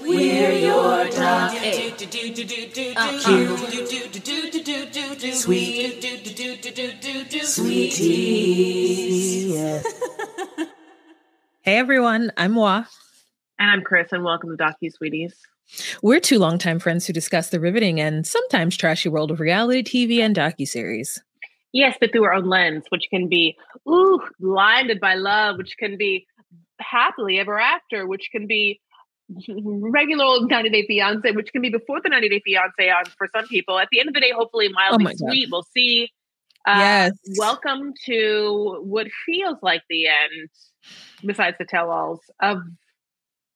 We're your top Sweet, sweeties. Hey everyone, I'm Wah. And I'm Chris, and welcome to Docu Sweeties. We're two longtime friends who discuss the riveting and sometimes trashy world of reality TV and docuseries. Yes, but through our own lens, which can be ooh, blinded by love, which can be happily ever after, which can be regular old 90 Day Fiance, which can be before the 90 Day Fiance on for some people. At the end of the day, hopefully mildly God. sweet. We'll see. Uh, Yes. Welcome to what feels like the end, besides the tell-alls of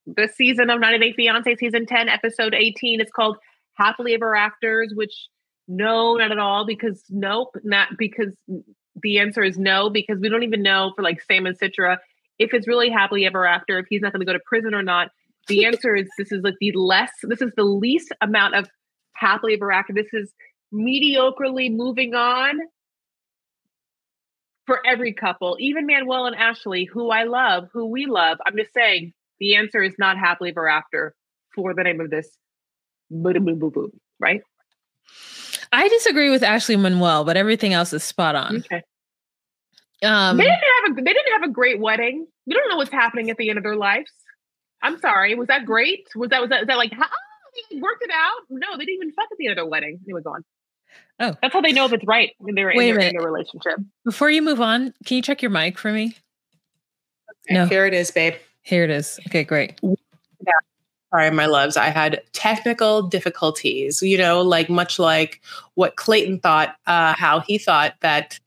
the season of 90 Day Fiance, season 10, episode 18. It's called Happily Ever Afters, which no, not at all, because nope, not because the answer is no, because we don't even know for like Sam and Citra if it's really happily ever after, if he's not going to go to prison or not. The answer is this is like the less, this is the least amount of happily ever after. This is mediocrely moving on for every couple, even Manuel and Ashley, who I love, who we love. I'm just saying the answer is not happily ever after for the name of this. Boo boo boo boo, right? I disagree with Ashley Manuel, but everything else is spot on. Okay. Um, they didn't have a they didn't have a great wedding. We don't know what's happening at the end of their lives. I'm sorry. Was that great? Was that was that, was that like how oh, ah, they worked it out? No, they didn't even fuck at the end of their wedding. Anyway, go on. Oh. That's how they know if it's right when they're in Wait a their, in minute. their relationship. before you move on, can you check your mic for me? No. Here it is, babe. Here it is. Okay, great. Sorry, my loves. I had technical difficulties, you know, like much like what Clayton thought, uh, how he thought that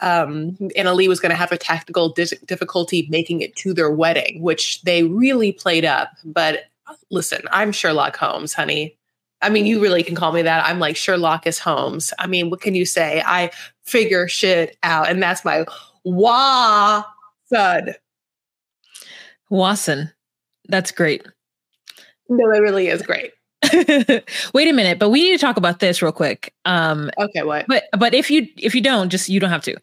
um, Anali was going to have a technical difficulty making it to their wedding, which they really played up. But listen, I'm Sherlock Holmes, honey. I mean, you really can call me that. I'm like Sherlock is Holmes. I mean, what can you say? I figure shit out. And that's my wah thud. Wasson. That's great. No, it really is great. Wait a minute, but we need to talk about this real quick. Um, Okay, what? but but if you if you don't, just you don't have to.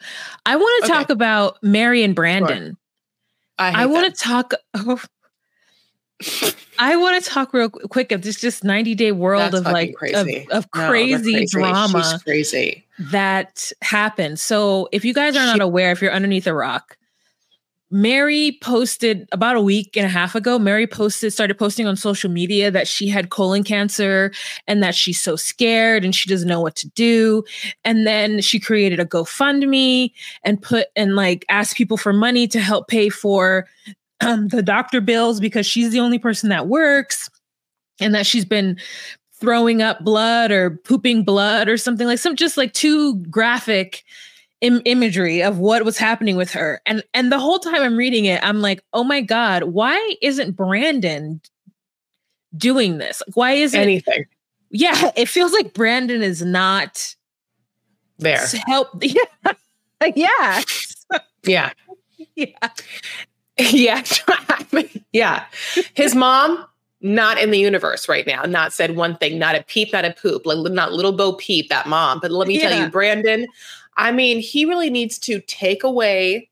I want to Okay. talk about Mary and Brandon. I hate want to talk. I want to talk real quick of this just 90 day world That's of like of, crazy. of No, they're crazy, drama She's crazy. that happened. So if you guys are not She- aware, if you're underneath a rock, Mary posted about a week and a half ago. Mary posted, started posting on social media that she had colon cancer and that she's so scared and she doesn't know what to do. And then she created a GoFundMe and put and like asked people for money to help pay for um, the doctor bills because she's the only person that works and that she's been throwing up blood or pooping blood or something like some just like too graphic Im- imagery of what was happening with her and and the whole time i'm reading it i'm like oh my god why isn't brandon doing this like why isn't Anything yeah it feels like brandon is not there. s- help yeah yeah Yeah. yeah Yeah. yeah. His mom, not in the universe right now, not said one thing, not a peep, not a poop, like not little Bo Peep, that mom. But let me tell you, Brandon, I mean, he really needs to take away.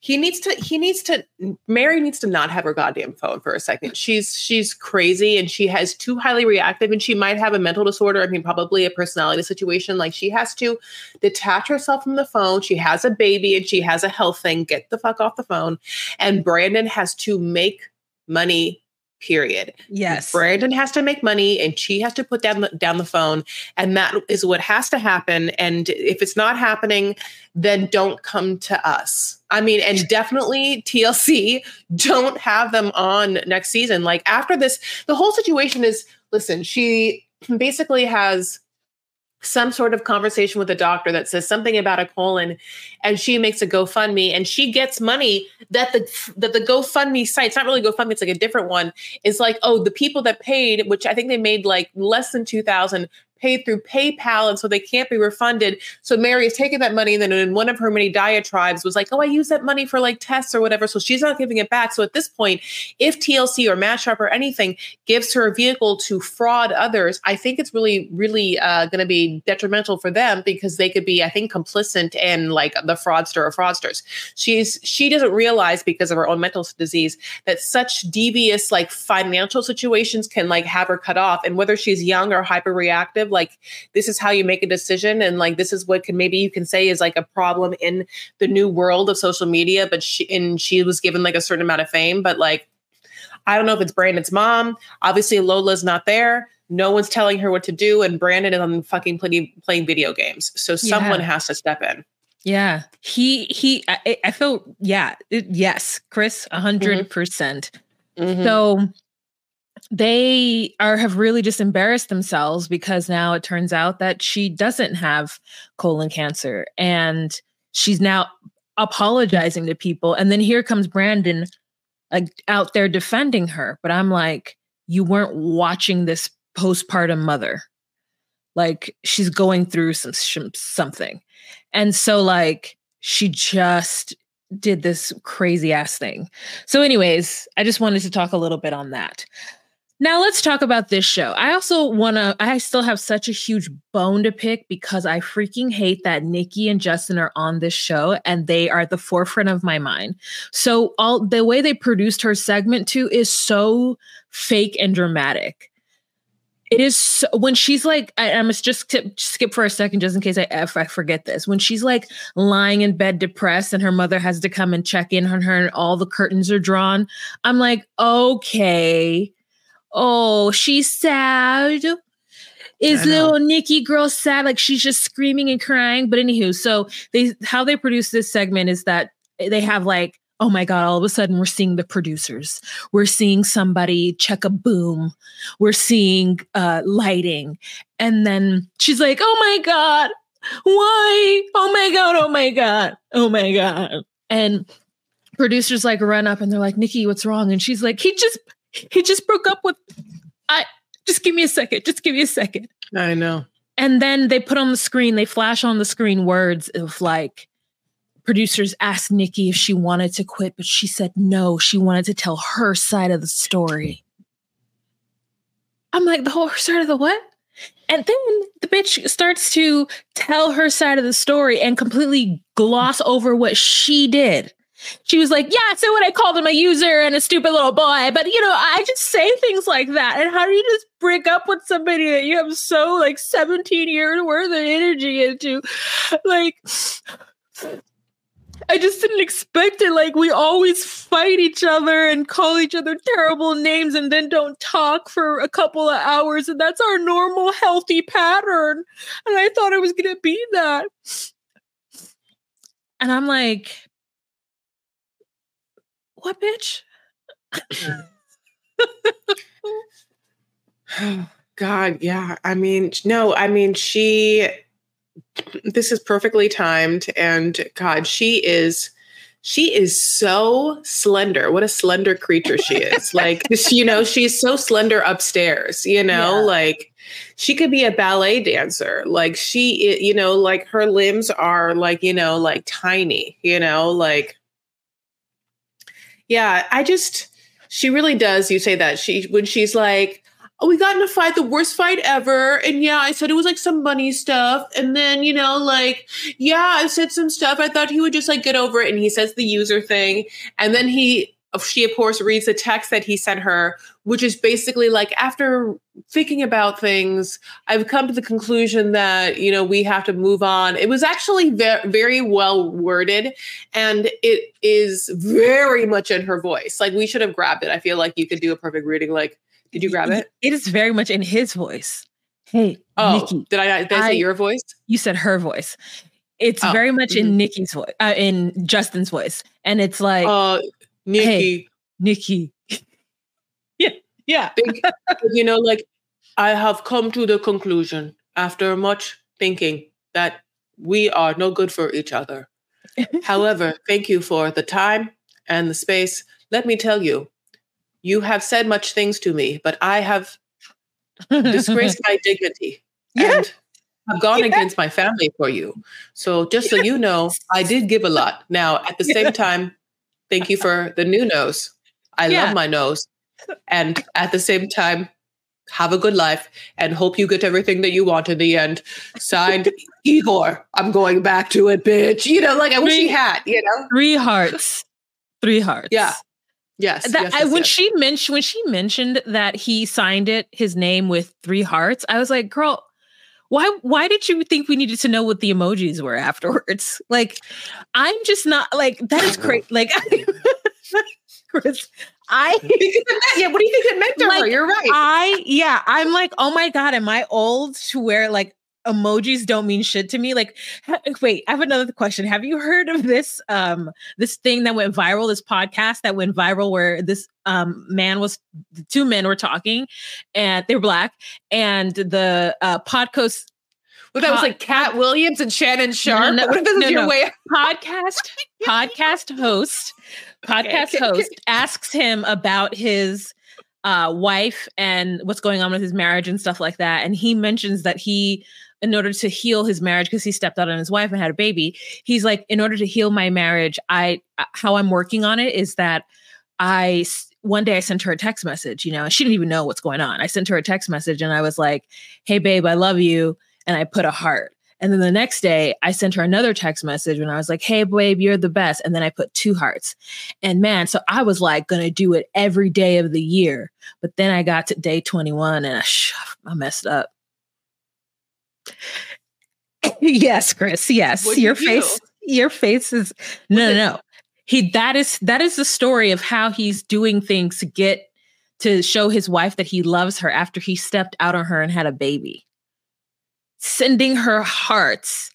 He needs to, he needs to, Mary needs to not have her goddamn phone for a second. She's, she's crazy and she has too highly reactive and she might have a mental disorder. I mean, probably a personality situation. Like she has to detach herself from the phone. She has a baby and she has a health thing. Get the fuck off the phone. And Brandon has to make money, period. Yes. Brandon has to make money and she has to put down the, down the phone and that is what has to happen and if it's not happening then don't come to us. I mean and definitely TLC don't have them on next season. Like after this the whole situation is listen, she basically has some sort of conversation with a doctor that says something about a colon and she makes a GoFundMe and she gets money that the that the GoFundMe site, it's not really GoFundMe, it's like a different one, is like, oh, the people that paid, which I think they made like less than 2000 paid through PayPal, and so they can't be refunded. So Mary has taken that money, and then in one of her many diatribes was like, "Oh, I use that money for like tests or whatever." So she's not giving it back. So at this point, if TLC or Matchup or anything gives her a vehicle to fraud others, I think it's really, really uh, going to be detrimental for them because they could be, I think, complicit in like the fraudster or fraudsters. She's she doesn't realize because of her own mental disease that such devious like financial situations can like have her cut off, and whether she's young or hyper reactive like this is how you make a decision and like this is what can maybe you can say is like a problem in the new world of social media but she and she was given like a certain amount of fame but like i don't know if it's brandon's mom obviously lola's not there no one's telling her what to do and brandon is on fucking playing playing video games so someone Yeah. has to step in Yeah. He he I, I feel yeah, it, yes, Chris, a 100%. percent Mhm. So they are have really just embarrassed themselves because now it turns out that she doesn't have colon cancer and she's now apologizing to people. And then here comes Brandon like out there defending her. But I'm like you weren't watching this postpartum mother. Like she's going through some something. And so like she just did this crazy ass thing. So anyways I just wanted to talk a little bit on that now let's talk about this show. I also want to I still have such a huge bone to pick because I freaking hate that Nikki and Justin are on this show and they are at the forefront of my mind. So all the way they produced her segment too is so fake and dramatic. It is so, when she's like, I, I must just skip, skip for a second, just in case I if I forget this. When she's like lying in bed depressed, and her mother has to come and check in on her, and all the curtains are drawn. I'm like, okay, oh, she's sad. Is little Nikki girl sad? Like she's just screaming and crying. But anywho, so they how they produce this segment is that they have like, oh my god, all of a sudden we're seeing the producers. We're seeing somebody check a boom. We're seeing uh lighting. And then she's like, oh my god, why? Oh my god, oh my god, oh my god. And producers like run up and they're like, Nikki, what's wrong? And she's like, he just he just broke up with I just give me a second. Just give me a second. i know And then they put on the screen, they flash on the screen words of like producers asked Nikki if she wanted to quit, but she said no, she wanted to tell her side of the story. I'm like, the whole side of the what? And then the bitch starts to tell her side of the story and completely gloss over what she did. She was like, Yeah, so when I called him a user and a stupid little boy, but you know, I just say things like that. And how do you just break up with somebody that you have so like 17 years worth of energy into? Like, I just didn't expect it. Like, we always fight each other and call each other terrible names and then don't talk for a couple of hours. And that's our normal, healthy pattern. And I thought it was going to be that. And I'm like, what bitch? Oh, God, yeah. I mean, no, I mean, she, this is perfectly timed. And God, she is, she is so slender. What a slender creature she is. like, you know, she's so slender upstairs, you know, Yeah. like she could be a ballet dancer. Like, she, you know, like her limbs are like, you know, like tiny, you know, like, yeah, I just, she really does. You say that she, when she's like, oh, we got in a fight, the worst fight ever. And yeah, I said it was like some money stuff. And then, you know, like, yeah, I said some stuff. I thought he would just like get over it. And he says the user thing. And then he, she of course reads the text that he sent her which is basically like after thinking about things, I've come to the conclusion that, you know, we have to move on. It was actually very, very well worded and it is very much in her voice. Like we should have grabbed it. I feel like you could do a perfect reading. Like, did you grab it? It is very much in his voice. Hey, Oh, Nikki, did I, did I say I- your voice? you said her voice. It's Oh, very much in mhm. Nikki's voice, uh, in Justin's voice, and it's like Uh, Nikki, Nikki. yeah, yeah. you know, like I have come to the conclusion after much thinking that we are no good for each other. However, thank you for the time and the space. Let me tell you, you have said much things to me, but I have disgraced my dignity Yeah. and have gone against my family for you. So just so you know, I did give a lot. Now, at the same time, thank you for the new nose. I Yeah. love my nose. And at the same time, have a good life and hope you get everything that you want in the end. Signed, Igor. I'm going back to it, bitch. You know, like I wish he had, you know? Three hearts. Three hearts. Yeah. Yes. That, yes, I, yes, when yes. she mentioned when she mentioned that he signed it his name with three hearts, I was like, girl, why why did you think we needed to know what the emojis were afterwards? Like, I'm just not like that is great. Like Chris, I Because of that, yeah, what do you think it meant to her? You're right. I yeah, I'm like, oh my god, am I old to where like emojis don't mean shit to me? Like, ha- wait, I have another question. Have you heard of this um this thing that went viral, this podcast that went viral where this um man was the two men were talking and they were black and the uh podcast Well, that was like Katt Williams and Shannon Sharpe. no, what if this no, is your no. way? podcast podcast host podcast okay. host asks him about his uh, wife and what's going on with his marriage and stuff like that and he mentions that he in order to heal his marriage because he stepped out on his wife and had a baby he's like in order to heal my marriage i uh, how i'm working on it is that i one day i sent her a text message you know and she didn't even know what's going on i sent her a text message and i was like hey babe i love you and i put a heart and then the next day, I sent her another text message and I was like, hey, babe, you're the best. And then I put two hearts. And man, so I was like, going to do it every day of the year. But then I got to day 21 and I, I messed up. Yes, Chris. Yes. What'd you your do? face, your face is no, no, no. He, that is, that is the story of how he's doing things to get to show his wife that he loves her after he stepped out on her and had a baby sending her hearts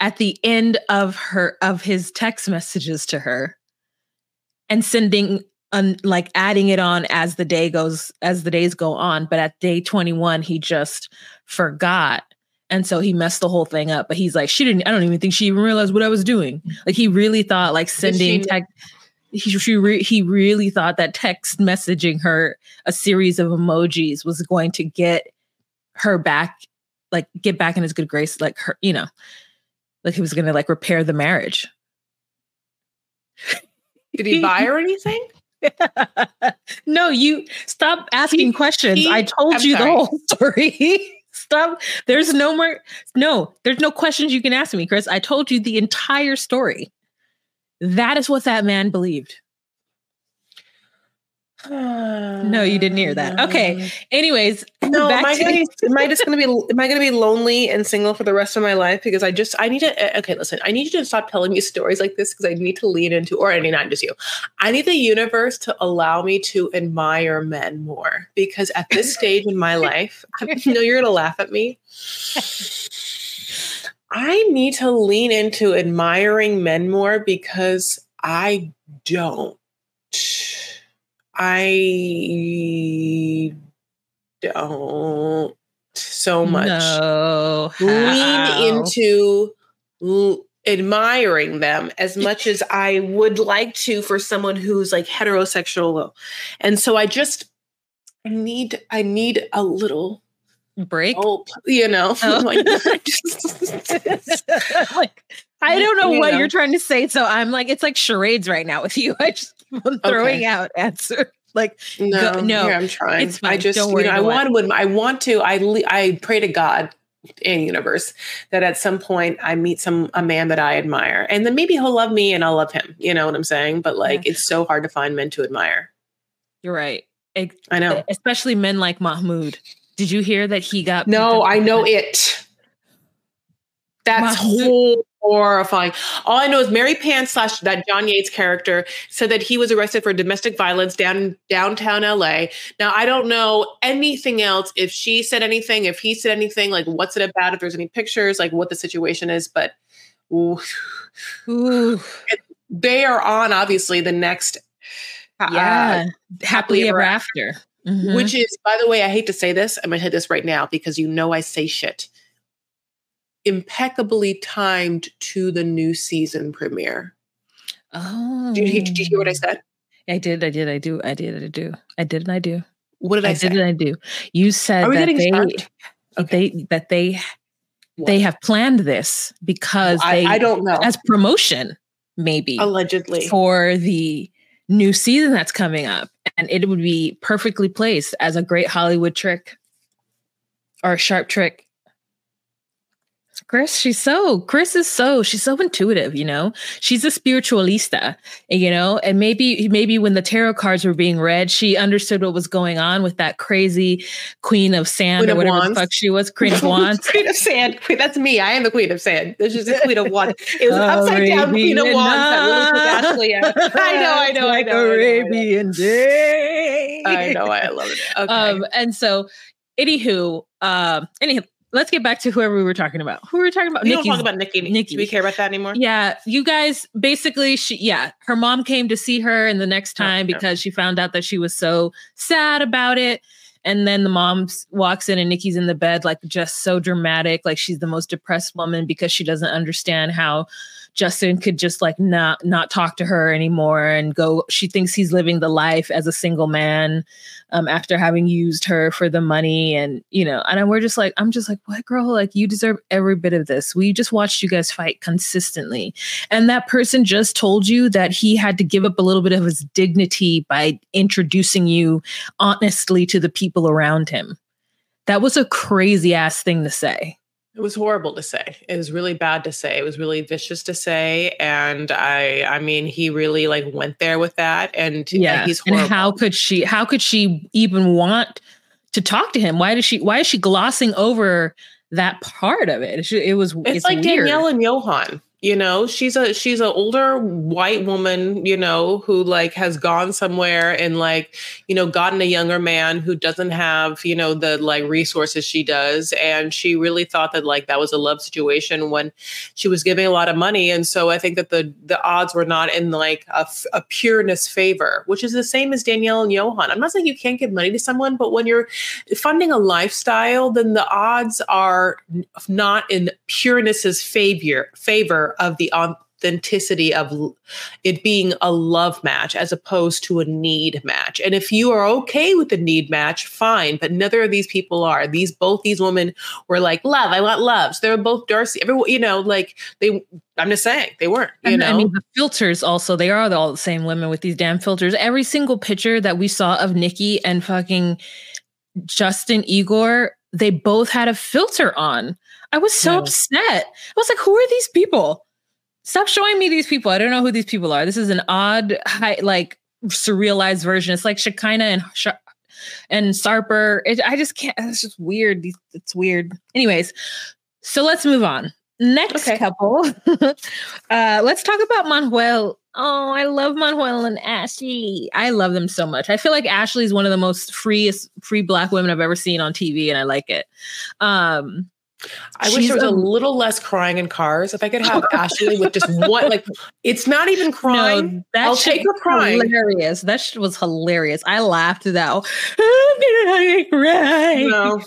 at the end of her of his text messages to her and sending un, like adding it on as the day goes as the days go on but at day 21 he just forgot and so he messed the whole thing up but he's like she didn't i don't even think she even realized what i was doing. Like he really thought like sending text he, she re- he really thought that text messaging her a series of emojis was going to get her back like get back in his good grace like her you know like he was gonna like repair the marriage. Did he buy her anything? no you stop asking questions. he- i told I'm you the whole story stop there's no more no there's no questions you can ask me chris. I told you the entire story. That is what that man believed no you didn't hear that okay anyways No, am I, to- gonna, am I just gonna be am I gonna be lonely and single for the rest of my life? Because I just I need to eh, okay, listen, I need you to stop telling me stories like this because I need to lean into or any not just you. I need the universe to allow me to admire men more because at this stage in my life, I know you're gonna laugh at me. I need to lean into admiring men more because I don't. I don't so much no lean into l- admiring them as much as I would like to for someone who's like heterosexual. And so I just I need I need a little break you know. Oh. Like, I like I don't know You what know. you're trying to say, so I'm like it's like charades right now with you. I just on throwing Okay. out answer like no, no, here, I'm trying. it's I just Don't you worry, know, I you know what? want to I want to I le- I pray to God and universe that at some point I meet some a man that I admire and then maybe he'll love me and I'll love him. You know what I'm saying? But like Yeah. it's so hard to find men to admire. you're right. Ex- I know. especially men like Mahmoud. Did you hear that he got? No, I know it. That's Mahmoud. Horrifying. All I know is Mary Pants slash that John Yates character said that he was arrested for domestic violence down in downtown LA. Now I don't know anything else. If she said anything, if he said anything, like what's it about? If there's any pictures, like what the situation is. But ooh, Ooh, they are on obviously the next. uh, yeah, happily ever ever after. Mhm. which is, by the way, I hate to say this. I'm gonna hit this right now because you know I say shit. Impeccably timed to the new season premiere. oh, Did you, did you hear what I said? Oh. I did. I did. I do. I did. I do. I did. And I do. What did I, I say? did. And I do. You said that they sparked? they that they What? they have planned this because I, they I don't know. as promotion maybe Allegedly. for the new season that's coming up and it would be perfectly placed as a great hollywood trick or a sharp trick chris she's so chris is so she's so intuitive you know she's a spiritualista you know and maybe maybe when the tarot cards were being read she understood what was going on with that crazy queen of sand Queen or of whatever the fuck she was queen of wands queen of sand. Queen, that's me. I am the queen of sand. This is the queen of wands. It was an upside down queen of wands that Ashley out. I know, I know, I Like know. I know, I know. Arabian day. I know, I love it. Okay. Um, and so, anywho, um, anyhow, let's get back to whoever we were talking about. Who were we talking about? we don't talk about Nikki. Nikki. Do we care about that anymore? Yeah, you guys basically, she, yeah, her mom came to see her, and the next Oh, time yeah. because she found out that she was so sad about it. And then the mom walks in, and Nikki's in the bed, like just so dramatic, like she's the most depressed woman because she doesn't understand how Justin could just like not not talk to her anymore and go. She thinks he's living the life as a single man um, after having used her for the money, and you know. And we're just like, I'm just like, what, girl? Like you deserve every bit of this. We just watched you guys fight consistently, and that person just told you that he had to give up a little bit of his dignity by introducing you honestly to the people around him. That was a crazy ass thing to say. It was horrible to say. It was really bad to say. It was really vicious to say. And I I mean, he really like went there with that. And yeah he's and how could she how could she even want to talk to him why does she why is she glossing over that part of it it, was it's, like weird. Danielle and Johan. You know, she's a she's an older white woman, you know, who like has gone somewhere and like, you know, gotten a younger man who doesn't have, you know, the like resources she does. And she really thought that like that was a love situation when she was giving a lot of money. And so I think that the the odds were not in like a, a pureness favor, which is the same as Danielle and Johan. I'm not saying you can't give money to someone, but when you're funding a lifestyle, then the odds are not in pureness's favor favor of the authenticity of it being a love match as opposed to a need match. And if you are okay with the need match, fine. But neither of these people are. These both these women were like, love, I want love. So they're both Darcy. Everyone, you know, like they. I'm just saying they weren't. You And, know, I mean, the filters also, they are all the same women with these damn filters. Every single picture that we saw of Nikki and fucking Justin Igor, they both had a filter on. I was so Yeah. upset. I was like, who are these people? Stop showing me these people. I don't know who these people are. This is an odd, high, like surrealized version. It's like Shekinah and Sh- and Sarper. It, I just can't. It's just weird. It's weird. Anyways, so let's move on. Next Okay. couple. uh, let's talk about Manuel. Oh, I love Manuel and Ashley. I love them so much. I feel like Ashley is one of the most freest, free black women I've ever seen on TV, and I like it. Um, I wish there was a- little less crying in cars. If I could have Ashley with just one, like it's not even crying. No, that I'll take her crying. Hilarious. That shit was hilarious. I laughed at that. I'm gonna cry. No,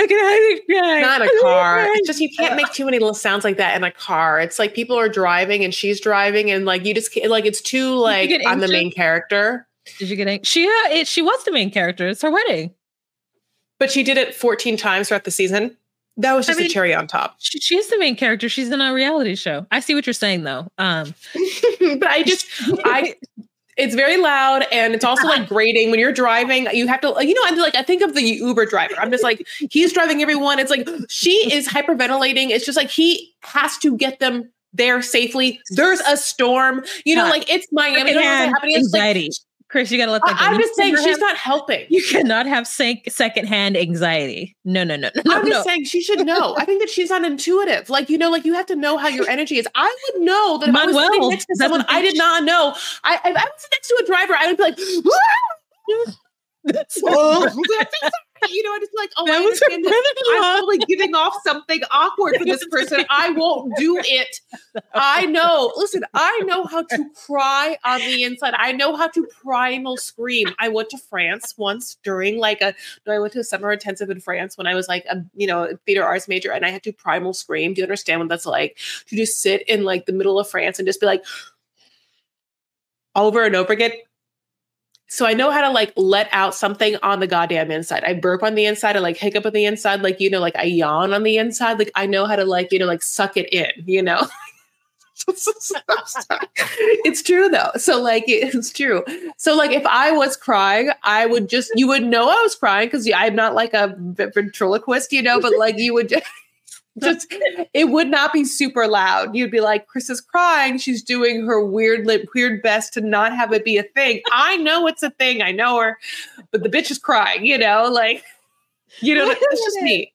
I'm gonna cry. not a car. It's just you can't make too many little sounds like that in a car. It's like people are driving and she's driving, and like you just can't, like it's too like I'm the main character. Did you get? She uh, it, she was the main character. It's her wedding. But she did it 14 times throughout the season. That was I just mean- a cherry on top. She, she's the main character. She's in a reality show. I see what you're saying though. Um, but I just I it's very loud and it's also like grating when you're driving. You have to, you know, I'm like, I think of the Uber driver. I'm just like, he's driving everyone. It's like she is hyperventilating. It's just like he has to get them there safely. There's a storm, you know, like it's Miami. What's happening? It's like, anxiety. Chris, you gotta let that go. I, am just saying she's have- not helping. You cannot have sec- secondhand anxiety. No, no, no, no, no. I'm just saying she should know. I think that she's not intuitive. Like, you know, like you have to know how your energy is. I would know that if I was sitting next to someone I did not know. I, if I was next to a driver, I would be like, That's oh, you know, I just like, oh, that I understand this. I'm probably giving off something awkward for this person. I won't do it. I know. Listen, I know how to cry on the inside. I know how to primal scream. I went to France once during like a. No, I went to a summer intensive in France when I was like a you know theater arts major, and I had to primal scream. Do you understand what that's like? To just sit in like the middle of France and just be like over and over again. So I know how to like let out something on the goddamn inside. I burp on the inside, I like hiccup on the inside, like you know, like I yawn on the inside. Like I know how to like, you know, like suck it in, you know. it's true though. So like it's true. So like if I was crying, I would just you would know I was crying because I'm not like a ventriloquist, you know, but like you would just it would not be super loud. You'd be like, Chris is crying. She's doing her weird lip, weird best to not have it be a thing. I know it's a thing. I know her, but the bitch is crying. You know, like you know, it's just me.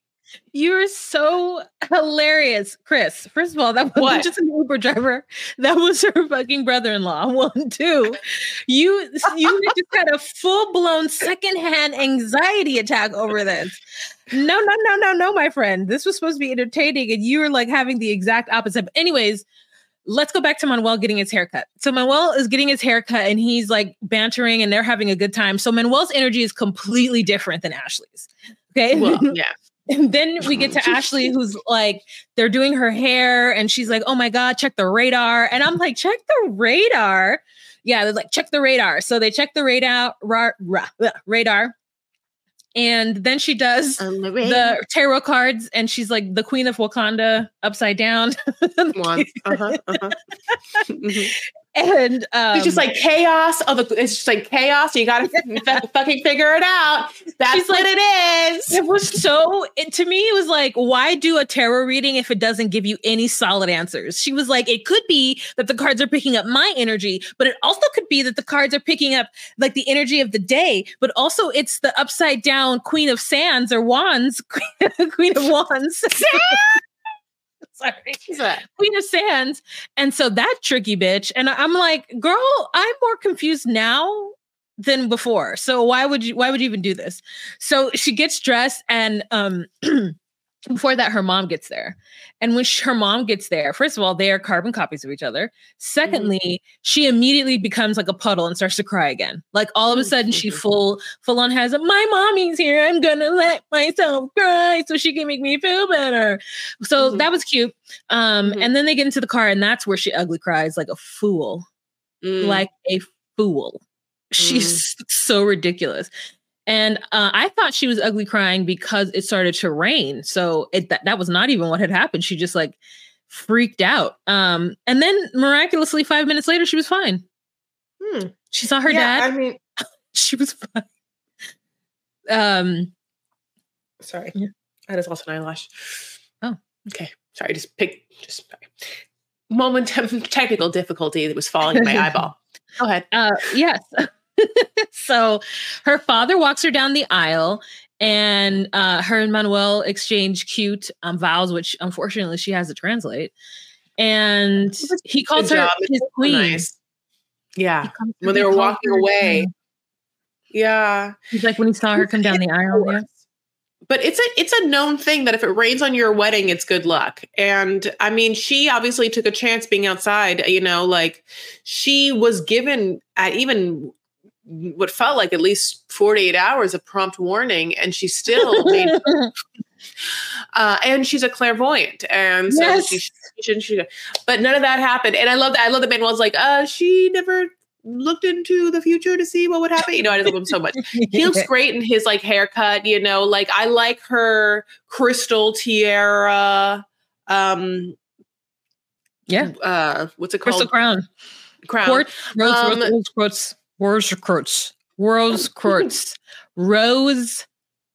You're so hilarious, Chris. First of all, that wasn't What? just an Uber driver. That was her fucking brother-in-law. One, two. You you just had a full-blown secondhand anxiety attack over this. No, no, no, no, no, my friend. This was supposed to be entertaining, and you were like having the exact opposite. But anyways, let's go back to Manuel getting his haircut. So Manuel is getting his haircut and he's like bantering and they're having a good time. So Manuel's energy is completely different than Ashley's. Okay. Well, yeah. And then we get to Ashley, who's like, they're doing her hair, and she's like, oh my God, check the radar. And I'm like, check the radar. Yeah, they're like, check the radar. So they check the radar, ra- ra- radar. And then she does the tarot cards, and she's like the queen of Wakanda upside down. Uh-huh, uh-huh. Mhm. And um, it's just like chaos. Oh, the, it's just like chaos. You gotta f- fucking figure it out. That's what like- it is. it was so it, to me it was like why do a tarot reading if it doesn't give you any solid answers she was like it could be that the cards are picking up my energy but it also could be that the cards are picking up like the energy of the day but also it's the upside down queen of sands or wands queen of wands sorry? Queen of Sands. And so that tricky bitch. And I'm like, girl, I'm more confused now than before. So why would you why would you even do this? So she gets dressed and um before that her mom gets there. And when sh- her mom gets there, first of all, they are carbon copies of each other. Secondly, she immediately becomes like a puddle and starts to cry again. Like all of a sudden she full full on has a my mommy's here. I'm gonna let myself cry so she can make me feel better. So Mhm. that was cute. Um, Mhm. and then they get into the car, and that's where she ugly cries like a fool, Mm. like a fool. She's so ridiculous. And uh, I thought she was ugly crying because it started to rain. So it that, that was not even what had happened. She just like freaked out. Um, and then miraculously, five minutes later, she was fine. Hmm. She saw her Yeah, dad. I mean, she was fine. Um, sorry. Yeah. I just lost an eyelash. Oh. Okay. Sorry. Just pick. Just moment of technical difficulty that was falling in my eyeball. Go ahead. Uh, yes. so her father walks her down the aisle, and uh, her and Manuel exchange cute um, vows, which unfortunately she has to translate. And he calls her his queen. nice. Yeah. He When they were walking away. Yeah. He's like when he saw her come down the aisle. Yeah. But it's a it's a known thing that if it rains on your wedding, it's good luck. And I mean, she obviously took a chance being outside. You know, like she was given at even what felt like at least 48 hours of prompt warning, and she still made uh, and she's a clairvoyant, and so Yes. she, she shouldn't. She, but none of that happened, and I love that. I love that Manuel's like, uh, she never looked into the future to see what would happen. You know, I love him so much. He looks great in his like haircut. You know, like I like her crystal tiara. Um, yeah. uh, what's it called? Crystal crown. Crown. Quartz, rose, Um, rose, quartz, rose quartz, rose quartz, rose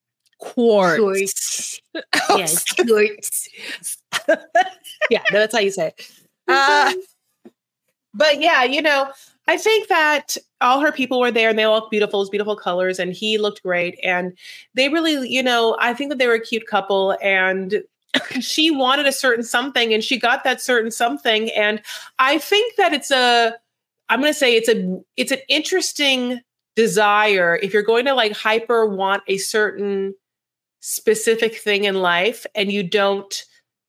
quartz. Yes, quartz. yeah, that's how you say it. Uh, but yeah, you know, I think that all her people were there and they all looked beautiful, it was beautiful colors, and he looked great. And they really, you know, I think that they were a cute couple and she wanted a certain something and she got that certain something. And I think that it's a I'm gonna say it's a it's an interesting desire if you're going to like hyper want a certain specific thing in life and you don't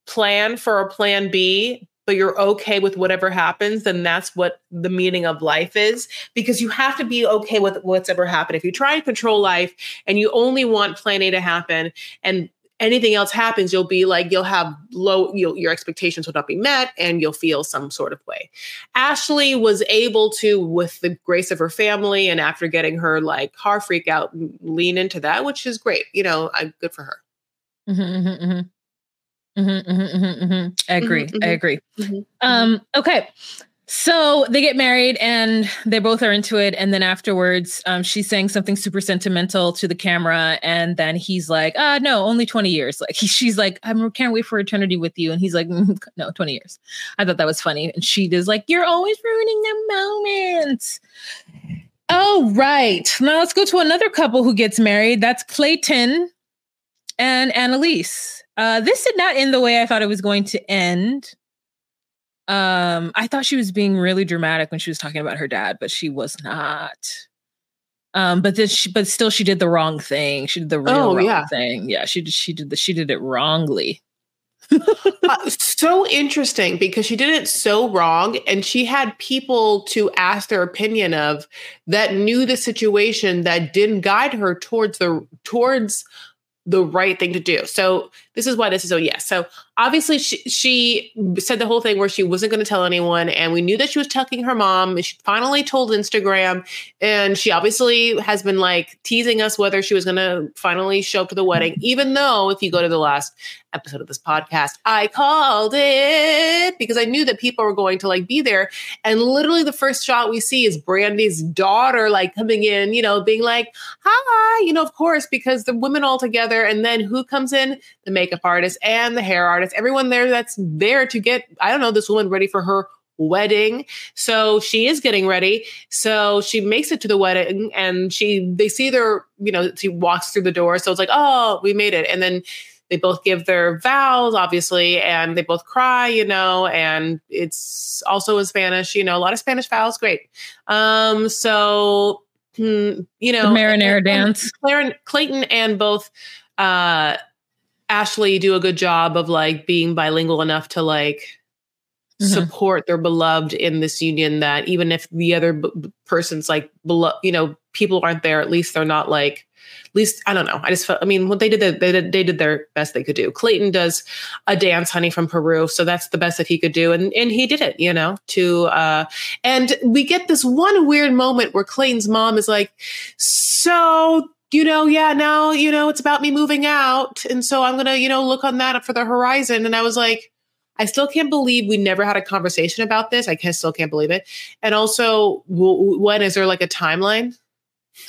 plan for a plan B, but you're okay with whatever happens, then that's what the meaning of life is. Because you have to be okay with what's ever happened. If you try and control life and you only want plan A to happen and anything else happens, you'll be like, you'll have low, you'll, your expectations will not be met and you'll feel some sort of way. Ashley was able to, with the grace of her family and after getting her like car freak out, lean into that, which is great. You know, I'm good for her. Mm-hmm, mm-hmm, mm-hmm. Mm-hmm, mm-hmm, mm-hmm. I agree. I agree. Um, okay. So they get married and they both are into it. And then afterwards, um, she's saying something super sentimental to the camera. And then he's like, ah, no, only 20 years. Like he, she's like, I can't wait for eternity with you. And he's like, "Mm, no, 20 years. I thought that was funny. And she is like, you're always ruining the moment. Oh, right. Now let's go to another couple who gets married. That's Clayton and Annalise. Uh, this did not end the way I thought it was going to end. Um, I thought she was being really dramatic when she was talking about her dad, but she was not. Um, but this, she, but still, she did the wrong thing. She did the real Oh, wrong yeah. thing. Yeah, she did. She did the. She did it wrongly. Uh, so interesting because she did it so wrong and she had people to ask their opinion of that knew the situation that didn't guide her towards the towards the right thing to do. So this is why this is oh yes. So obviously she she said the whole thing where she wasn't going to tell anyone and we knew that she was telling her mom. And She finally told Instagram and she obviously has been like teasing us whether she was going to finally show up to the wedding even though if you go to the last episode of this podcast, I called it because I knew that people were going to like be there. And literally the first shot we see is Brandy's daughter like coming in, you know, being like, hi, you know, of course, because the women all together. And then who comes in? The makeup artist and the hair artist, everyone there that's there to get, I don't know, this woman ready for her wedding. So she is getting ready. So she makes it to the wedding and she they see their, you know, she walks through the door. So it's like, oh, we made it. And then they both give their vows, obviously, and they both cry, you know, and it's also in Spanish, you know, a lot of Spanish vows, great. Um, so hmm, you know, the marinera dance. Claire, Clayton and both uh Ashley do a good job of like being bilingual enough to like Mhm. support their beloved in this union that even if the other b- b- person's like below you know people aren't there at least they're not like at least I don't know. I just felt. I mean, what they did, they did, they did their best they could do. Clayton does a dance, honey, from Peru, so that's the best that he could do, and and he did it, you know. To uh, and we get this one weird moment where Clayton's mom is like, so you know, yeah, now you know it's about me moving out, and so I'm gonna you know look on that for the horizon, and I was like. I still can't believe we never had a conversation about this. I can still can't believe it. And also, w- when is there like a timeline?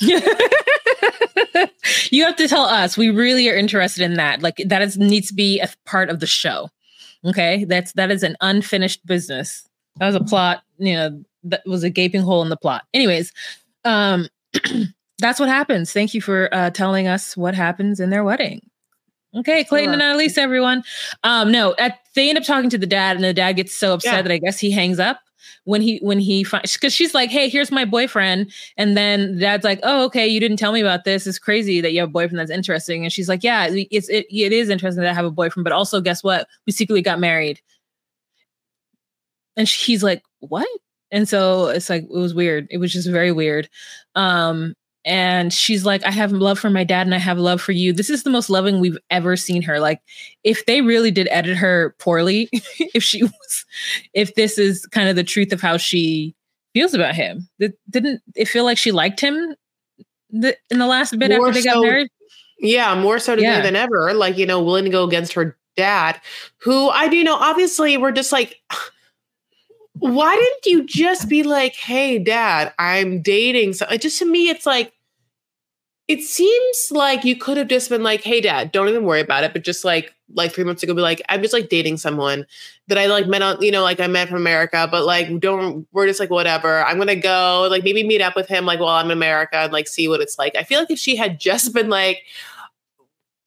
you have to tell us. We really are interested in that. Like that is needs to be a part of the show. Okay, that's that is an unfinished business. That was a plot. You know, that was a gaping hole in the plot. Anyways, um, that's what happens. Thank you for uh, telling us what happens in their wedding. Okay, Clayton and Elise, everyone. Um, no, at, they end up talking to the dad, and the dad gets so upset Yeah. that I guess he hangs up when he when he finds because she's like, "Hey, here's my boyfriend," and then dad's like, "Oh, okay, you didn't tell me about this. It's crazy that you have a boyfriend that's interesting." And she's like, "Yeah, it's it, it is interesting that I have a boyfriend, but also guess what? We secretly got married." And he's like, "What?" And so it's like it was weird. It was just very weird. Um, and she's like, I have love for my dad and I have love for you. This is the most loving we've ever seen her. Like, if they really did edit her poorly, if she was, if this is kind of the truth of how she feels about him, Th- didn't it feel like she liked him th- in the last bit More after they got so- married? Yeah, more so to Yeah. me than ever. Like, you know, willing to go against her dad, who I do know, obviously, we're just like, why didn't you just be like, hey, dad, I'm dating? So just to me, it's like, it seems like you could have just been like, "Hey, Dad, don't even worry about it," but just like like three months ago, be like, "I'm just like dating someone that I like met on, you know, like I met from America, but like don't we're just like whatever. I'm gonna go like maybe meet up with him like while I'm in America and like see what it's like." I feel like if she had just been like.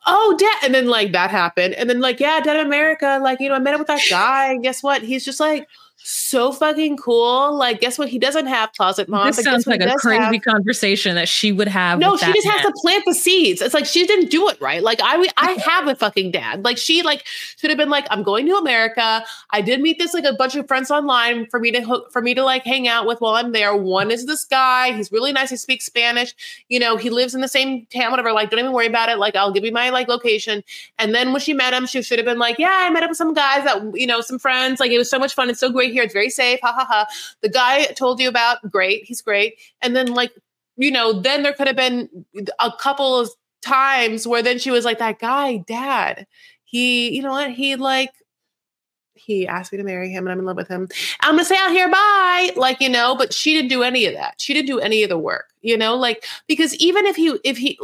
Oh, dad, and then like that happened, and then like yeah, dad in America, like you know, I met up with that guy. And guess what? He's just like so fucking cool. Like, guess what? He doesn't have closet mom. This sounds like a crazy have? conversation that she would have. No, she just man. has to plant the seeds. It's like she didn't do it right. Like I, I have a fucking dad. Like she, like should have been like, I'm going to America. I did meet this like a bunch of friends online for me to hook for me to like hang out with while I'm there. One is this guy. He's really nice. He speaks Spanish. You know, he lives in the same town. Whatever. Like, don't even worry about it. Like, I'll give you my like location. And then when she met him, she should have been like, Yeah, I met up with some guys that you know, some friends. Like, it was so much fun. It's so great here. It's very safe. Ha ha ha. The guy told you about, great. He's great. And then like, you know, then there could have been a couple of times where then she was like, that guy, dad, he, you know what? He like, he asked me to marry him and I'm in love with him. I'm gonna say out here, bye. Like, you know, but she didn't do any of that. She didn't do any of the work, you know, like because even if he if he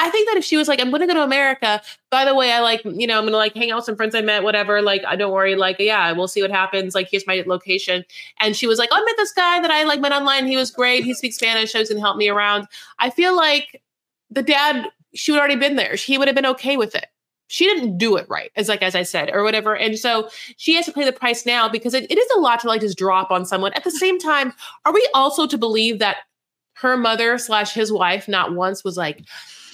I think that if she was like, I'm going to go to America, by the way, I like, you know, I'm going to like hang out with some friends I met, whatever. Like, I don't worry. Like, yeah, we'll see what happens. Like, here's my location. And she was like, oh, I met this guy that I like met online. He was great. He speaks Spanish. So he's going to help me around. I feel like the dad, she would already been there. He would have been okay with it. She didn't do it right, as like as I said, or whatever. And so she has to pay the price now because it, it is a lot to like just drop on someone. At the same time, are we also to believe that her mother slash his wife not once was like,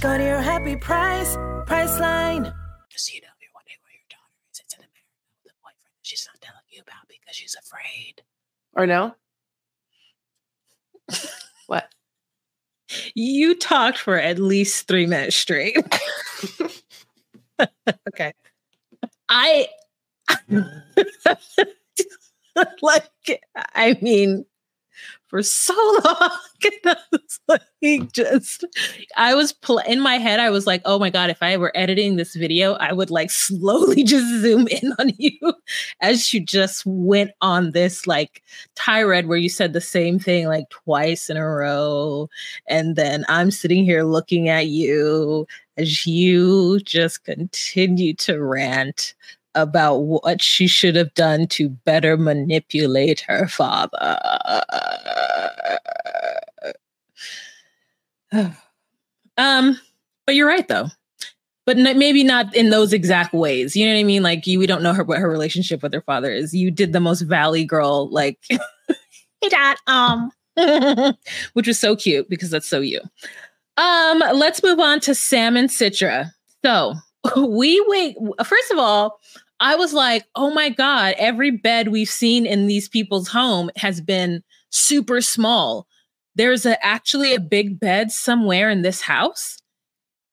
Go to your happy price, Priceline. Just so you know, if you're wondering where your daughter is, it's in America with a boyfriend she's not telling you about because she's afraid. Or no? what? You talked for at least three minutes straight. okay. I like I mean for so long. like just, I was pl- in my head. I was like, oh my god, if I were editing this video, I would like slowly just zoom in on you as you just went on this like tirade where you said the same thing like twice in a row, and then I'm sitting here looking at you as you just continue to rant about what she should have done to better manipulate her father. um, but you're right though. But n- maybe not in those exact ways. You know what I mean? Like you, we don't know her what her relationship with her father is. You did the most valley girl, like, hey dad, um, which was so cute because that's so you. Um, let's move on to Sam and Citra. So we wait. First of all, I was like, oh my God, every bed we've seen in these people's home has been super small. There's a, actually a big bed somewhere in this house.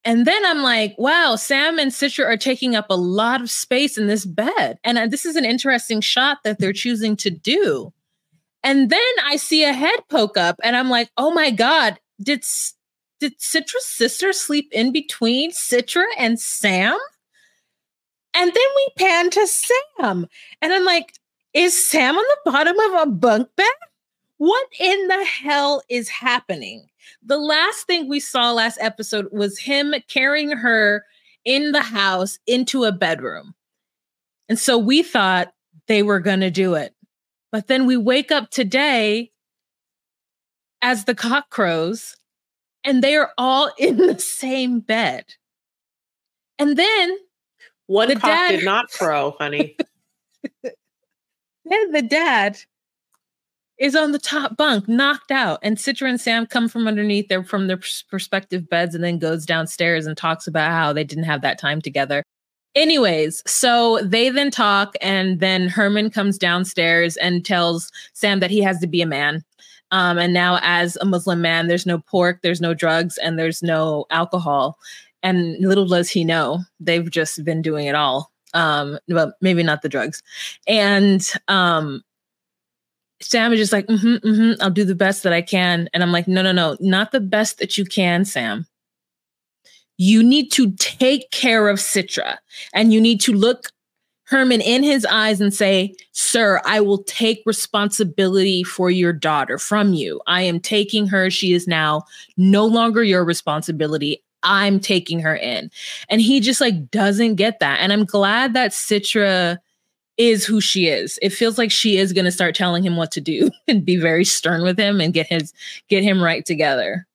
And then I'm like, wow, Sam and Citra are taking up a lot of space in this bed. And uh, this is an interesting shot that they're choosing to do. And then I see a head poke up and I'm like, oh my God, did, did Citra's sister sleep in between Citra and Sam? And then we pan to Sam. And I'm like, is Sam on the bottom of a bunk bed? What in the hell is happening? The last thing we saw last episode was him carrying her in the house into a bedroom. And so we thought they were going to do it. But then we wake up today as the cock crows and they are all in the same bed. And then one the cock dad, did not crow, honey. then the dad is on the top bunk, knocked out, and Citra and Sam come from underneath their from their perspective beds, and then goes downstairs and talks about how they didn't have that time together. Anyways, so they then talk, and then Herman comes downstairs and tells Sam that he has to be a man Um, and now, as a Muslim man, there's no pork, there's no drugs, and there's no alcohol. And little does he know, they've just been doing it all. Um, but maybe not the drugs. And um, Sam is just like, mm-hmm, mm-hmm, I'll do the best that I can. And I'm like, no, no, no, not the best that you can, Sam. You need to take care of Citra and you need to look Herman in his eyes and say, Sir, I will take responsibility for your daughter from you. I am taking her. She is now no longer your responsibility. I'm taking her in. And he just like doesn't get that. And I'm glad that Citra is who she is. It feels like she is going to start telling him what to do and be very stern with him and get his get him right together.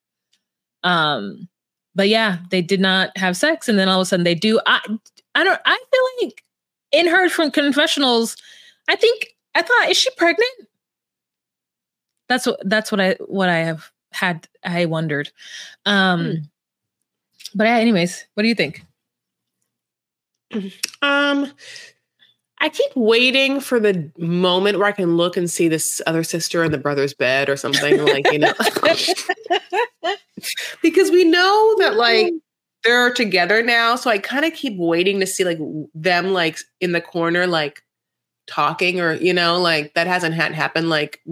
Um but yeah, they did not have sex and then all of a sudden they do. I I don't I feel like in her from confessionals, I think I thought is she pregnant? That's what that's what I what I have had I wondered. Um hmm. but yeah, anyways, what do you think? Um I keep waiting for the moment where I can look and see this other sister in the brother's bed or something like, you know. because we know that like they're together now, so I kind of keep waiting to see like them like in the corner like talking or you know, like that hasn't had happened like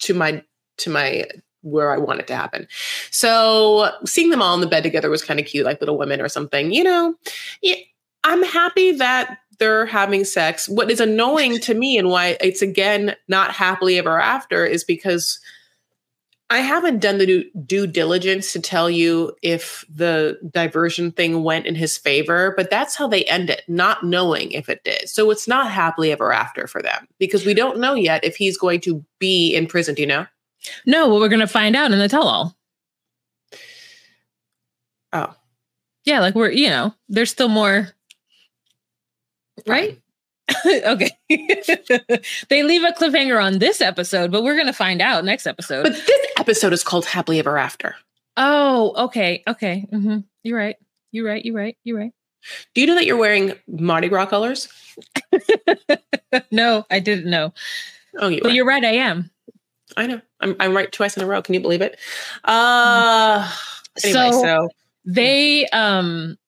to my to my where I want it to happen. So seeing them all in the bed together was kind of cute, like little women or something, you know. Yeah, I'm happy that they're having sex. What is annoying to me and why it's again not happily ever after is because I haven't done the due, due, diligence to tell you if the diversion thing went in his favor, but that's how they end it, not knowing if it did. So it's not happily ever after for them because we don't know yet if he's going to be in prison. Do you know? No, well, we're going to find out in the tell all. Oh. Yeah, like we're, you know, there's still more right? okay. they leave a cliffhanger on this episode, but we're going to find out next episode. But this episode is called Happily Ever After. Oh, okay. Okay. Mm-hmm. You're right. You're right. You're right. You're right. Do you know that you're wearing Mardi Gras colors? no, I didn't know. Oh, you but are. you're right. I am. I know. I'm, I'm right twice in a row. Can you believe it? Uh, anyway, so, so they um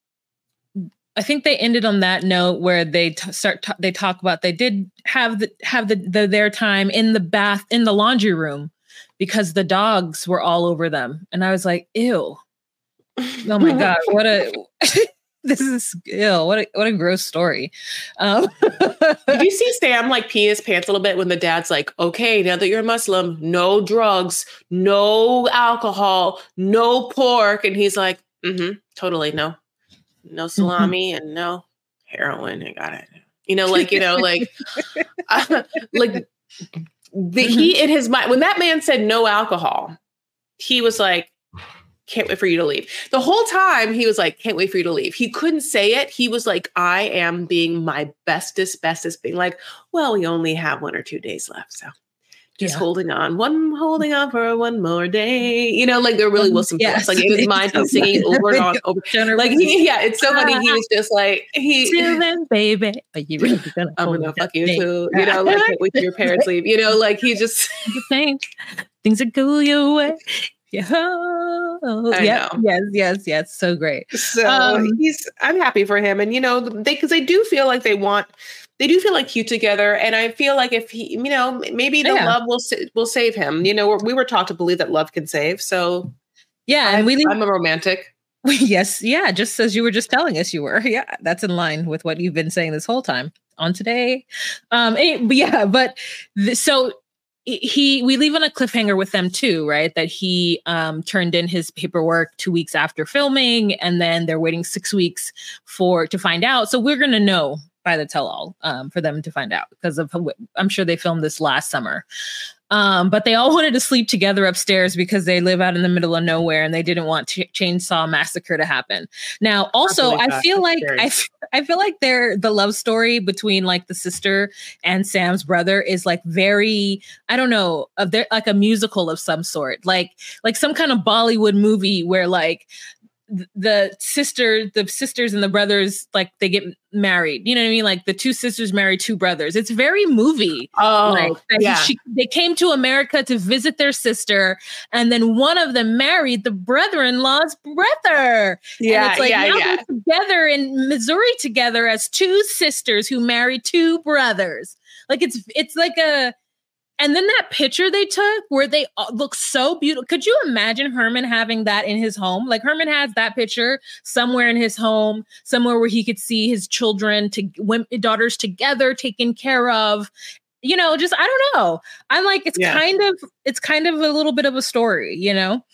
I think they ended on that note where they t- start t- they talk about they did have the have the, the their time in the bath in the laundry room because the dogs were all over them. And I was like ew. Oh my god what a this is ill what a what a gross story. Um did you see Sam like pee his pants a little bit when the dad's like okay now that you're a Muslim no drugs no alcohol no pork and he's like mm-hmm totally no no mm-hmm. salami and no heroin. I got it. You know, like you know, like uh, like the, he mm-hmm. in his mind when that man said no alcohol, he was like, can't wait for you to leave. The whole time he was like, can't wait for you to leave. He couldn't say it. He was like, I am being my bestest, bestest, being like, well, we only have one or two days left. So just yeah. holding on, one holding on for one more day. You know, like there really was some yes. Like in his mind, he's singing over and over. Like he, yeah, it's so funny. He was just like he. Then, baby, are you really gonna? I'm gonna fuck you too. You know, like with your parents leave. You know, like he just things things are cool your way. Yeah. yeah. Yes. Yes. Yes. So great. So um, he's. I'm happy for him, and you know, they because they do feel like they want they do feel like cute together. And I feel like if he, you know, maybe the yeah. love will will save him. You know, we were taught to believe that love can save. So yeah, I'm, and we I'm a romantic. Yes, yeah, just as you were just telling us you were. Yeah, that's in line with what you've been saying this whole time on today. Um, but yeah, but th- so he we leave on a cliffhanger with them too right that he um turned in his paperwork two weeks after filming and then they're waiting six weeks for to find out so we're gonna know by the tell all um, for them to find out because of I'm sure they filmed this last summer. Um, but they all wanted to sleep together upstairs because they live out in the middle of nowhere and they didn't want ch- chainsaw massacre to happen. Now, also, I, I feel like I, f- I feel like they're the love story between like the sister and Sam's brother is like very I don't know of their like a musical of some sort, like like some kind of Bollywood movie where like the sister, the sisters and the brothers, like they get married. You know what I mean? Like the two sisters marry two brothers. It's very movie. Oh, like yeah. she, they came to America to visit their sister, and then one of them married the brother-in-law's brother. yeah, and it's like yeah, now yeah. together in Missouri together as two sisters who married two brothers. Like it's it's like a and then that picture they took where they look so beautiful. Could you imagine Herman having that in his home? Like Herman has that picture somewhere in his home, somewhere where he could see his children to daughters together, taken care of. You know, just I don't know. I'm like it's Yeah. kind of it's kind of a little bit of a story, you know.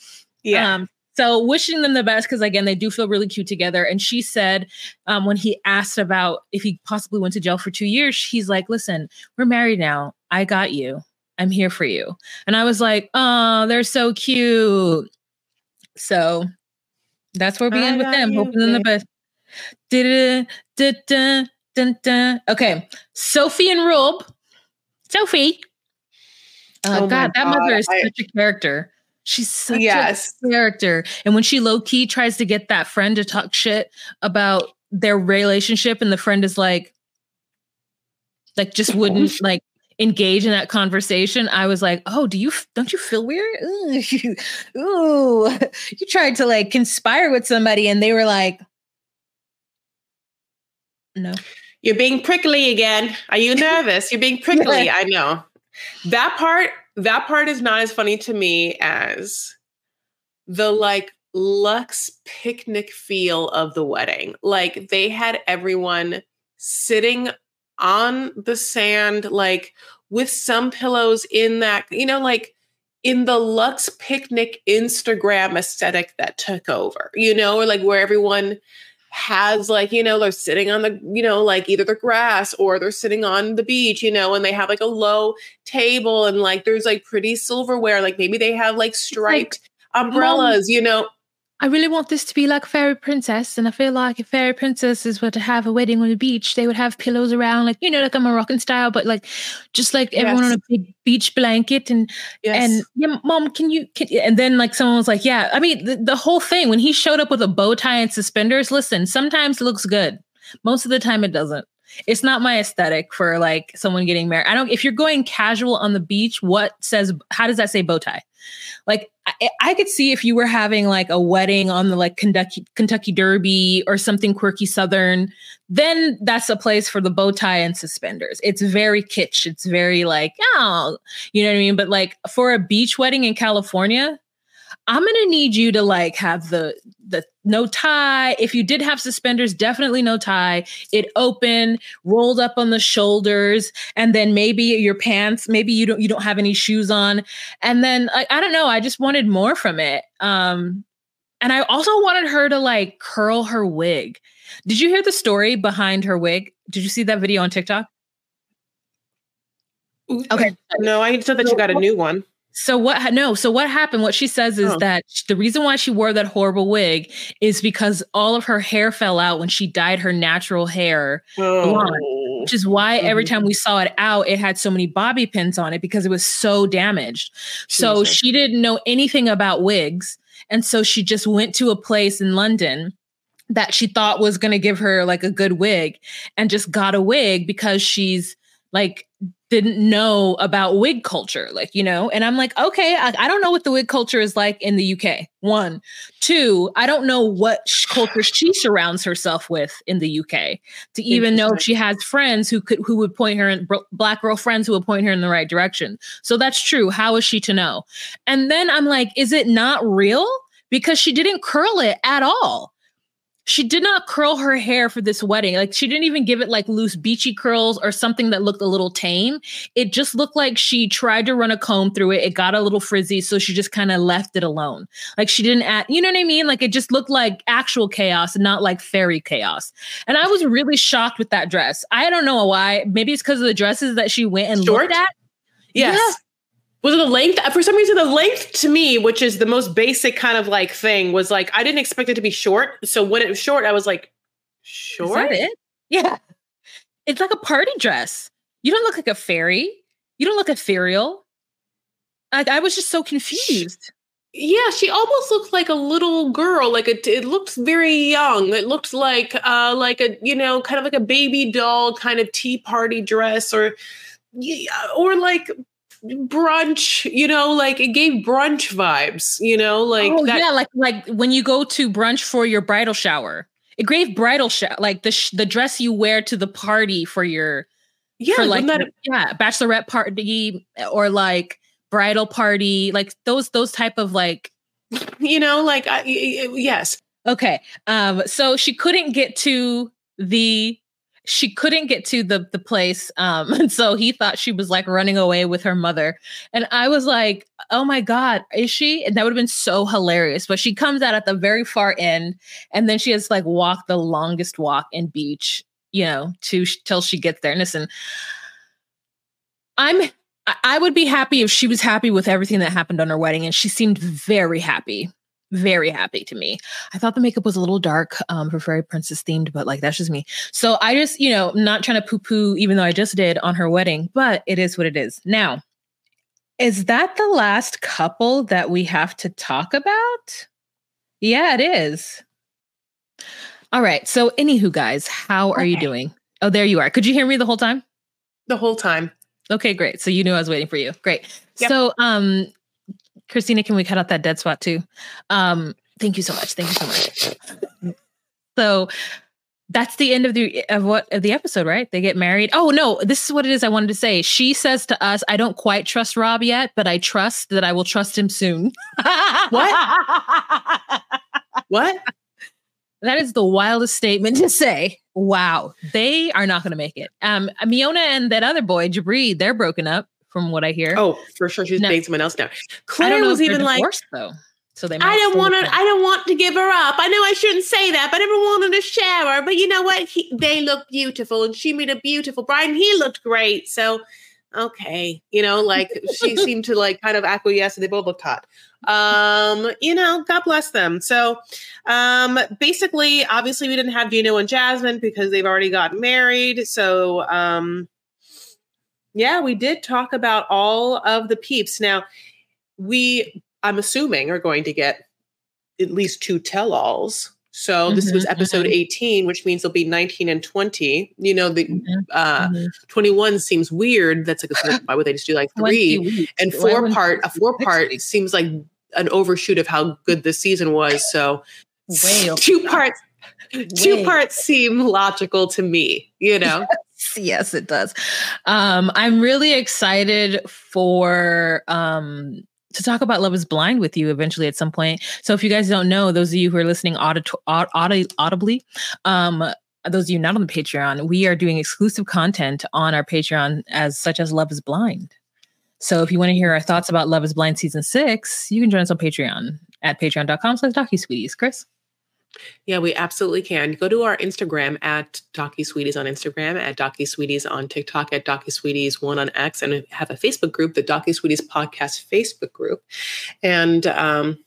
yeah. Um, so wishing them the best because again, they do feel really cute together. And she said, um, when he asked about if he possibly went to jail for two years, he's like, "Listen, we're married now. I got you. I'm here for you." And I was like, "Oh, they're so cute." So that's where we I end with them, you, hoping them the best. Da-da, da-da, dun-dun. Okay, Sophie and Rube. Sophie. Uh, oh, Oh God, that God, mother is I- such a character. She's such Yes. a character. And when she low key tries to get that friend to talk shit about their relationship, and the friend is like, like just wouldn't like engage in that conversation. I was like, oh, do you don't you feel weird? Ooh, you, ooh, you tried to like conspire with somebody, and they were like, no. You're being prickly again. Are you nervous? You're being prickly. I know. That part, that part is not as funny to me as the like Lux picnic feel of the wedding. Like they had everyone sitting on the sand, like with some pillows in that, you know, like in the Lux picnic Instagram aesthetic that took over, you know, or like where everyone has like you know they're sitting on the you know like either the grass or they're sitting on the beach you know and they have like a low table and like there's like pretty silverware like maybe they have like striped umbrellas um you know I really want this to be like Fairy Princess, and I feel like if Fairy Princesses were to have a wedding on the beach, they would have pillows around, like you know, like a Moroccan style, but like just like everyone on a big beach blanket, and and yeah, mom, can you? Can, and then like someone was like, yeah, I mean, the, the whole thing when he showed up with a bow tie and suspenders. Listen, sometimes it looks good, most of the time it doesn't. It's not my aesthetic for like someone getting married. I don't. If you're going casual on the beach, what says? How does that say bow tie? Like I, I could see if you were having like a wedding on the like Kentucky Kentucky Derby or something quirky Southern, then that's a place for the bow tie and suspenders. It's very kitsch. It's very like oh, you know what I mean. But like for a beach wedding in California, I'm gonna need you to like have the the no tie. If you did have suspenders, definitely no tie. It open, rolled up on the shoulders, and then maybe your pants. Maybe you don't you don't have any shoes on, and then I, I don't know. I just wanted more from it. Um, and I also wanted her to like curl her wig. Did you hear the story behind her wig? Did you see that video on TikTok? Okay. no i said that you got a new one So what? No. So what happened? What she says is Oh. that the reason why she wore that horrible wig is because all of her hair fell out when she dyed her natural hair, oh. which is why every Mhm. time we saw it out, it had so many bobby pins on it because it was so damaged. So she didn't know anything about wigs, and so she just went to a place in London that she thought was going to give her like a good wig, and just got a wig because she's like didn't know about wig culture, like, you know, and I'm like, okay, I, I don't know what the wig culture is like in the UK. One, two, I don't know what sh- culture she surrounds herself with in the UK to even know if she has friends who could, who would point her in br- black girl friends who would point her in the right direction. So that's true. How is she to know? And then I'm like, is it not real? Because she didn't curl it at all she did not curl her hair for this wedding. Like she didn't even give it like loose beachy curls or something that looked a little tame. It just looked like she tried to run a comb through it. It got a little frizzy, so she just kind of left it alone. Like she didn't add, you know what I mean? Like it just looked like actual chaos and not like fairy chaos. And I was really shocked with that dress. I don't know why. Maybe it's because of the dresses that she went and Short? looked at. yes Yeah. Was it the length for some reason the length to me which is the most basic kind of like thing was like i didn't expect it to be short so when it was short i was like Is short that it? Yeah. It's like a party dress. You don't look like a fairy. You don't look ethereal. Like I was just so confused. Yeah, she almost looked like a little girl. Like it, it looked very young. It looked like, uh, like a you know, kind of like a baby doll kind of tea party dress, or, yeah, or like brunch. You know, like it gave brunch vibes. You know, like oh that- yeah, like like when you go to brunch for your bridal shower. It gave bridal shower, like the sh- the dress you wear to the party for your yeah, for like that- yeah bachelorette party or like bridal party, like those those type of like you know, like I, yes, Okay. Um, so she couldn't get to the she couldn't get to the the place. Um, and so he thought she was like running away with her mother. And I was like, oh my God, is she? And that would have been so hilarious. But she comes out at the very far end, and then she has like walk the longest walk in beach, you know, to till she gets there. And listen, I'm I would be happy if she was happy with everything that happened on her wedding, and she seemed very happy, very happy to me. I thought the makeup was a little dark um, for fairy princess themed, but like that's just me. So I just, you know, not trying to poo poo, even though I just did on her wedding, but it is what it is. Now, is that the last couple that we have to talk about? Yeah, it is. All right. So, anywho, guys, how are you doing? Oh, there you are. Could you hear me the whole time? the whole time. Okay, great. So you knew I was waiting for you. Great. Yep. So, um, Christina, can we cut out that dead spot too? Um, thank you so much. Thank you so much. so that's the end of the of what of the episode, right? They get married. Oh no, this is what it is I wanted to say. She says to us, I don't quite trust Rob yet, but I trust that I will trust him soon. What? What? That is the wildest statement to say. Wow, they are not going to make it. Um, Miona and that other boy, Jibri, they're broken up, from what I hear. Oh, for sure, she's No. dating someone else now. I Claire don't know was even like, though. So they. I don't want to. I don't want to give her up. I know I shouldn't say that, but everyone wanted to share her. But you know what? He, they look beautiful, and she made a beautiful bride, and he looked great. So, okay, you know, like she seemed to like kind of acquiesce, and they both looked hot. Um, you know, God bless them. So, um, basically, obviously, we didn't have Gino and Jasmine because they've already got married. So, um, yeah, we did talk about all of the peeps. Now, we, I'm assuming, are going to get at least two tell alls. So this was episode mhm. 18, which means there'll be 19 and 20. You know, the Mhm, uh, mhm. 21 seems weird. That's like, a, why would they just do like three? And four part, a four part seems like an overshoot of how good this season was. So Way two parts, two parts seem logical to me, you know? yes it does. Um i'm really excited for um to talk about love is blind with you eventually at some point. So if you guys don't know those of you who are listening aud- audi- audibly um those of you not on the patreon we are doing exclusive content on our patreon as such as love is blind. So if you want to hear our thoughts about love is blind season six you can join us on patreon at patreon.com slash docusweeties chris Yeah, we absolutely can. Go to our Instagram at Docusweeties on Instagram, at Docusweeties on TikTok, at Docusweeties one on X, and have a Facebook group, the Docusweeties Podcast Facebook group. And um,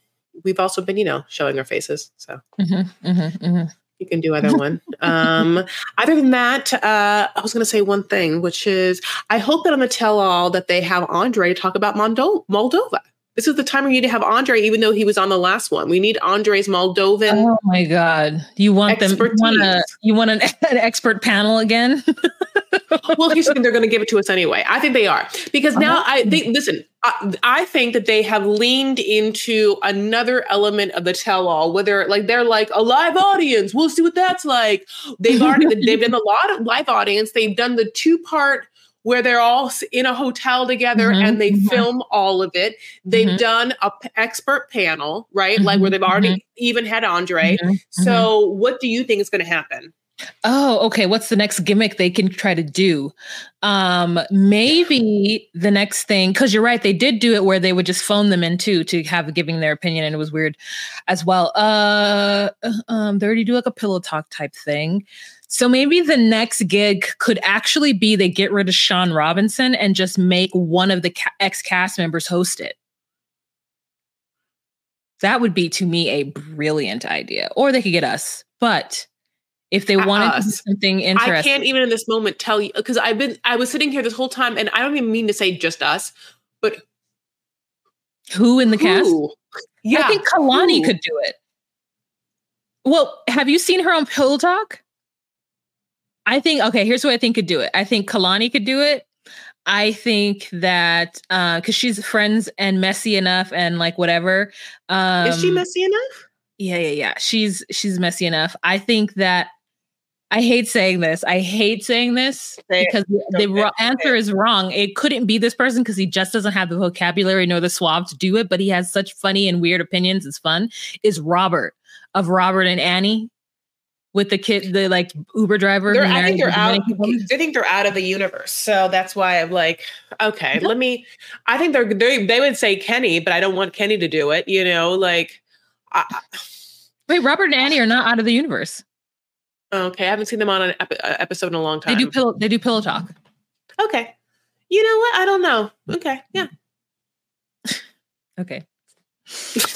we've also been, you know, showing our faces. So Mhm, mhm, mhm. you can do either one. Um, other than that, uh, I was going to say one thing, which is I hope that on the tell all that they have Andre to talk about Mondo- Moldova. This is the time we need to have Andre, even though he was on the last one. We need Andre's Moldovan. Oh my god! You want them? You want, a, you want an, an expert panel again? well, here's the they're going to give it to us anyway. I think they are because now oh. I think. Listen, I, I think that they have leaned into another element of the tell-all. Whether like they're like a live audience, we'll see what that's like. They've already they've done a lot of live audience. They've done the two-part where they're all in a hotel together Mhm, and they mhm. film all of it. They've Mhm. done a p- expert panel, right? Like where Mhm, they've already even had Andre. Mhm, So, what do you think is going to happen? Oh, okay. What's the next gimmick they can try to do? Um, maybe the next thing, because you're right, they did do it where they would just phone them in too to have giving their opinion, and it was weird as well. Uh, um, they already do like a pillow talk type thing. So maybe the next gig could actually be they get rid of Shaun Robinson and just make one of the ca- ex cast members host it. That would be to me a brilliant idea. Or they could get us. But if they wanted to do something I interesting, can't even in this moment tell you because I've been I was sitting here this whole time and I don't even mean to say just us, but Who in the cast? Yeah. I think Kalani who? could do it. Well, have you seen her on Pillow Talk? I think okay. Here's what I think could do it. I think Kalani could do it. I think that uh because she's friends and messy enough and like whatever. Um, Is she messy enough? Yeah, yeah, yeah. She's she's messy enough. I think that I hate saying this. I hate saying this Say it. because the, the Okay, ro- answer is wrong. It couldn't be this person because he just doesn't have the vocabulary nor the swab to do it, but he has such funny and weird opinions. It's fun. Is Robert of Robert and Annie with the kid, the like Uber driver? I think they're out. I think they're out of the universe. So that's why I'm like, okay, let me. I think they're they, they would say Kenny, but I don't want Kenny to do it. You know, like, I, Wait, Robert and Annie are not out of the universe. okay, I haven't seen them on an epi- uh, episode in a long They time. do pillow. They do pillow talk. okay, you know what? I don't know. Okay, yeah, Okay.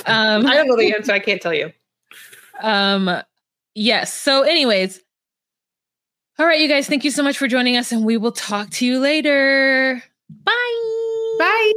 Um, I don't know the answer. I can't tell you. Um, yes. So, anyways, all right, you guys, thank you so much for joining us, and we will talk to you later. Bye. Bye.